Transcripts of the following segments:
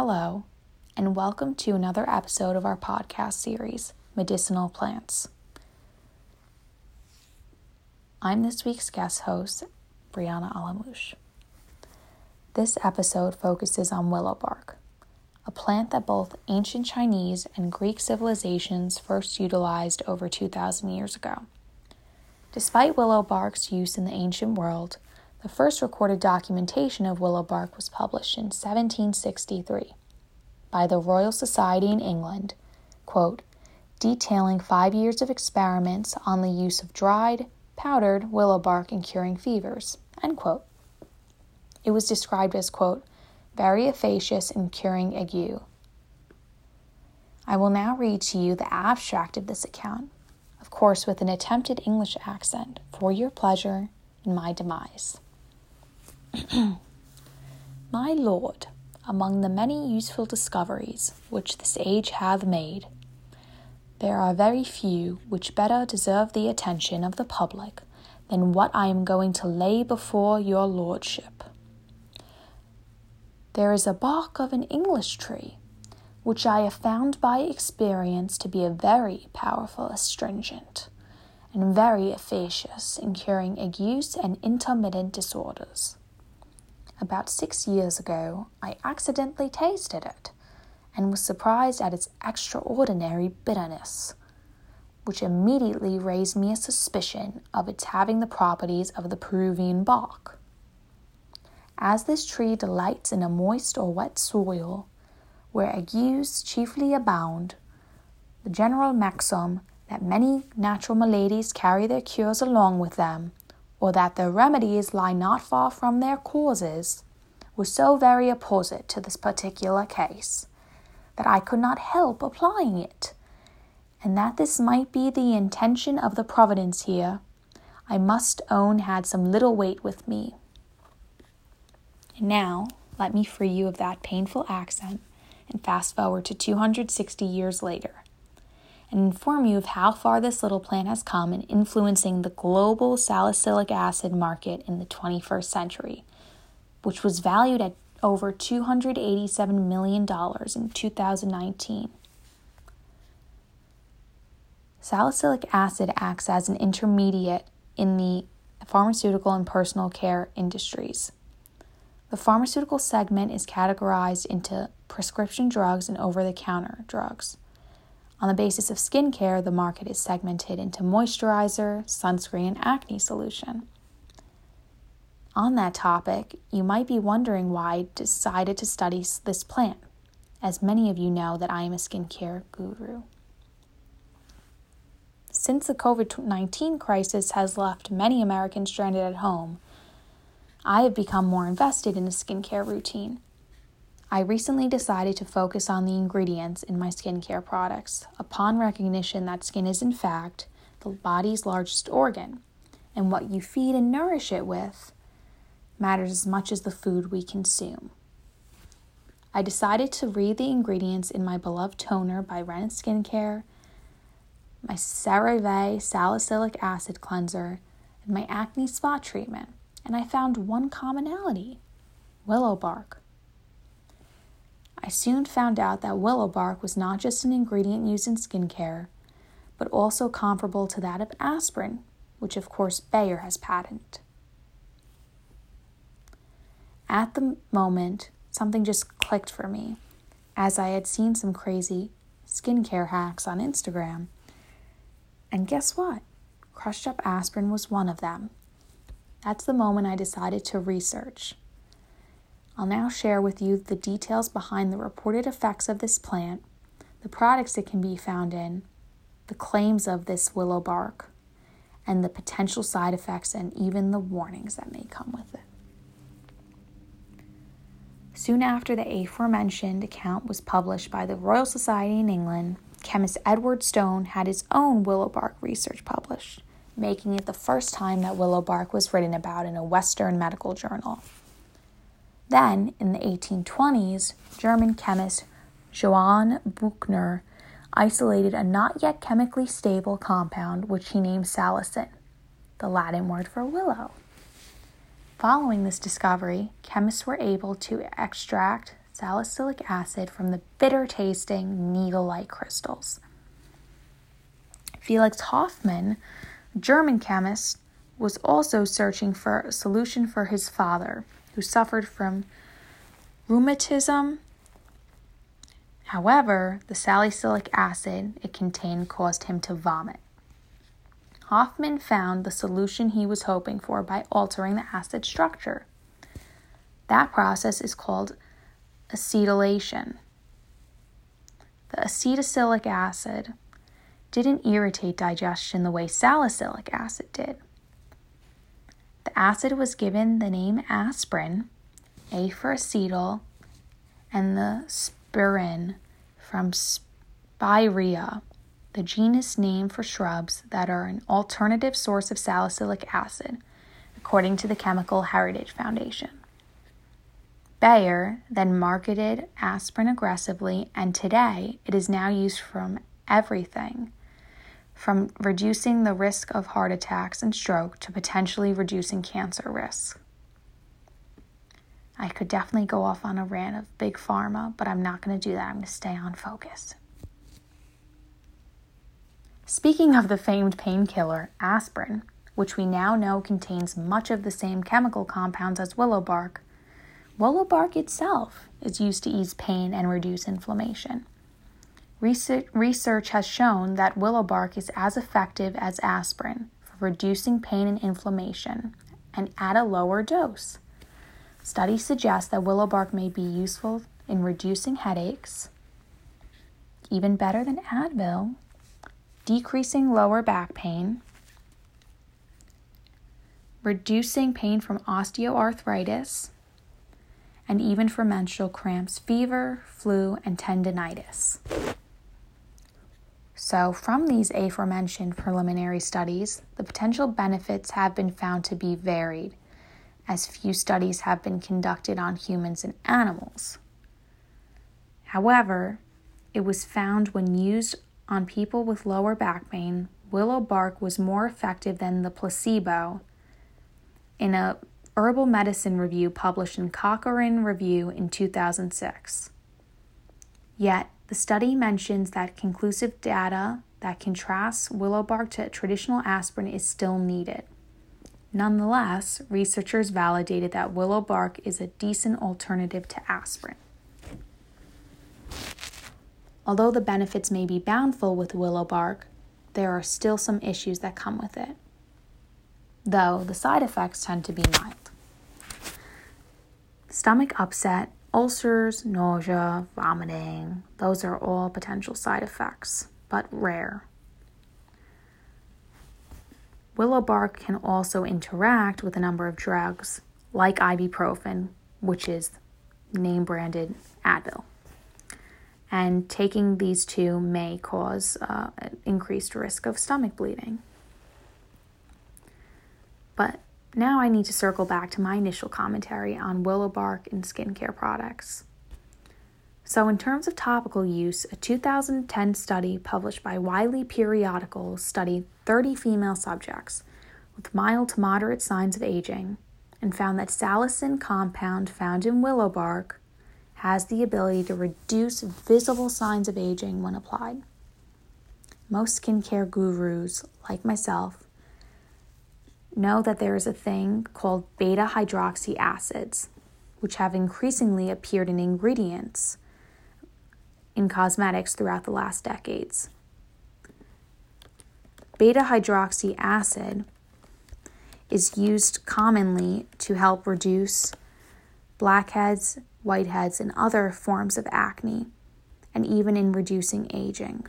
Hello, and welcome to another episode of our podcast series, Medicinal Plants. I'm this week's guest host, Briana Alomoush. This episode focuses on willow bark, a plant that both ancient Chinese and Greek civilizations first utilized over 2,000 years ago. Despite willow bark's use in the ancient world, the first recorded documentation of willow bark was published in 1763 by the Royal Society in England, quote, detailing five years of experiments on the use of dried, powdered willow bark in curing fevers. It was described as, quote, very efficacious in curing ague. I will now read to you the abstract of this account, of course with an attempted English accent, for your pleasure and my demise. My Lord, among the many useful discoveries which this age hath made, there are very few which better deserve the attention of the public than what I am going to lay before your Lordship. There is a bark of an English tree, which I have found by experience to be a very powerful astringent, and very efficacious in curing agues and intermittent disorders. About six years ago, I accidentally tasted it and was surprised at its extraordinary bitterness, which immediately raised me a suspicion of its having the properties of the Peruvian bark. As this tree delights in a moist or wet soil, where agues chiefly abound, the general maxim that many natural maladies carry their cures along with them or that their remedies lie not far from their causes, was so very opposite to this particular case that I could not help applying it, and that this might be the intention of the Providence here, I must own had some little weight with me. And now, let me free you of that painful accent and fast forward to 260 years later and inform you of how far this little plant has come in influencing the global salicylic acid market in the 21st century, which was valued at over $287 million in 2019. Salicylic acid acts as an intermediate in the pharmaceutical and personal care industries. The pharmaceutical segment is categorized into prescription drugs and over the counter drugs. On the basis of skincare, the market is segmented into moisturizer, sunscreen, and acne solution. On that topic, you might be wondering why I decided to study this plant, as many of you know that I am a skincare guru. Since the COVID 19 crisis has left many Americans stranded at home, I have become more invested in a skincare routine. I recently decided to focus on the ingredients in my skincare products upon recognition that skin is, in fact, the body's largest organ, and what you feed and nourish it with matters as much as the food we consume. I decided to read the ingredients in my beloved toner by Ren Skincare, my CeraVe salicylic acid cleanser, and my acne spot treatment, and I found one commonality willow bark. I soon found out that willow bark was not just an ingredient used in skincare, but also comparable to that of aspirin, which of course Bayer has patented. At the moment, something just clicked for me, as I had seen some crazy skincare hacks on Instagram. And guess what? Crushed up aspirin was one of them. That's the moment I decided to research. I'll now share with you the details behind the reported effects of this plant, the products it can be found in, the claims of this willow bark, and the potential side effects and even the warnings that may come with it. Soon after the aforementioned account was published by the Royal Society in England, chemist Edward Stone had his own willow bark research published, making it the first time that willow bark was written about in a Western medical journal. Then, in the 1820s, German chemist Johann Buchner isolated a not yet chemically stable compound which he named salicin, the Latin word for willow. Following this discovery, chemists were able to extract salicylic acid from the bitter tasting needle like crystals. Felix Hoffmann, a German chemist, was also searching for a solution for his father, who suffered from rheumatism. However, the salicylic acid it contained caused him to vomit. Hoffmann found the solution he was hoping for by altering the acid structure. That process is called acetylation. The acetylsalicylic acid didn't irritate digestion the way salicylic acid did. The acid was given the name aspirin, A for acetyl, and the spirin from spirea, the genus name for shrubs that are an alternative source of salicylic acid, according to the Chemical Heritage Foundation. Bayer then marketed aspirin aggressively, and today it is now used from everything from reducing the risk of heart attacks and stroke to potentially reducing cancer risk. I could definitely go off on a rant of big pharma, but I'm not going to do that. I'm going to stay on focus. Speaking of the famed painkiller, aspirin, which we now know contains much of the same chemical compounds as willow bark, willow bark itself is used to ease pain and reduce inflammation. Research has shown that willow bark is as effective as aspirin for reducing pain and inflammation, and at a lower dose. Studies suggest that willow bark may be useful in reducing headaches, even better than Advil, decreasing lower back pain, reducing pain from osteoarthritis, and even for menstrual cramps, fever, flu, and tendonitis. So, from these aforementioned preliminary studies, the potential benefits have been found to be varied, as few studies have been conducted on humans and animals. However, it was found when used on people with lower back pain, willow bark was more effective than the placebo in a herbal medicine review published in Cochrane Review in 2006. Yet, the study mentions that conclusive data that contrasts willow bark to traditional aspirin is still needed. Nonetheless, researchers validated that willow bark is a decent alternative to aspirin. Although the benefits may be bountiful with willow bark, there are still some issues that come with it, though the side effects tend to be mild. Stomach upset Ulcers, nausea, vomiting, those are all potential side effects, but rare. Willow bark can also interact with a number of drugs like ibuprofen, which is name branded Advil. And taking these two may cause uh, an increased risk of stomach bleeding. But now I need to circle back to my initial commentary on willow bark and skincare products. So, in terms of topical use, a 2010 study published by Wiley Periodical studied 30 female subjects with mild to moderate signs of aging and found that salicin compound found in willow bark has the ability to reduce visible signs of aging when applied. Most skincare gurus, like myself, know that there is a thing called beta hydroxy acids, which have increasingly appeared in ingredients in cosmetics throughout the last decades. Beta hydroxy acid is used commonly to help reduce blackheads, whiteheads, and other forms of acne, and even in reducing aging.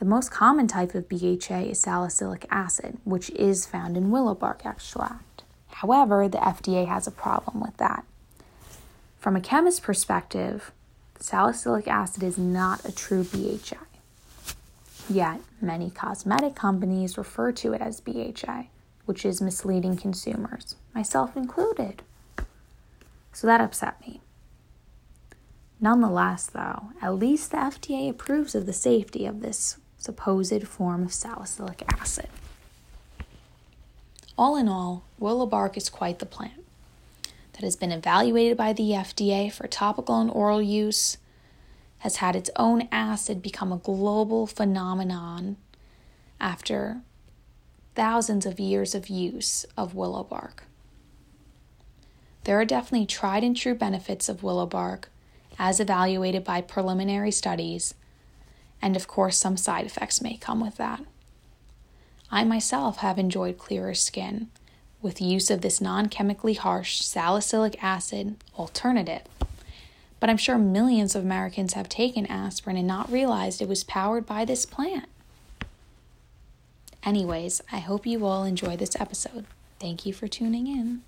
The most common type of BHA is salicylic acid, which is found in willow bark extract. However, the FDA has a problem with that. From a chemist's perspective, salicylic acid is not a true BHA. Yet, many cosmetic companies refer to it as BHA, which is misleading consumers, myself included. So that upset me. Nonetheless, though, at least the FDA approves of the safety of this supposed form of salicylic acid. All in all, willow bark is quite the plant. that has been evaluated by the FDA for topical and oral use, has had its own acid become a global phenomenon after thousands of years of use of willow bark. There are definitely tried and true benefits of willow bark as evaluated by preliminary studies, and of course, some side effects may come with that. I myself have enjoyed clearer skin with use of this non chemically harsh salicylic acid alternative. But I'm sure millions of Americans have taken aspirin and not realized it was powered by this plant. Anyways, I hope you all enjoy this episode. Thank you for tuning in.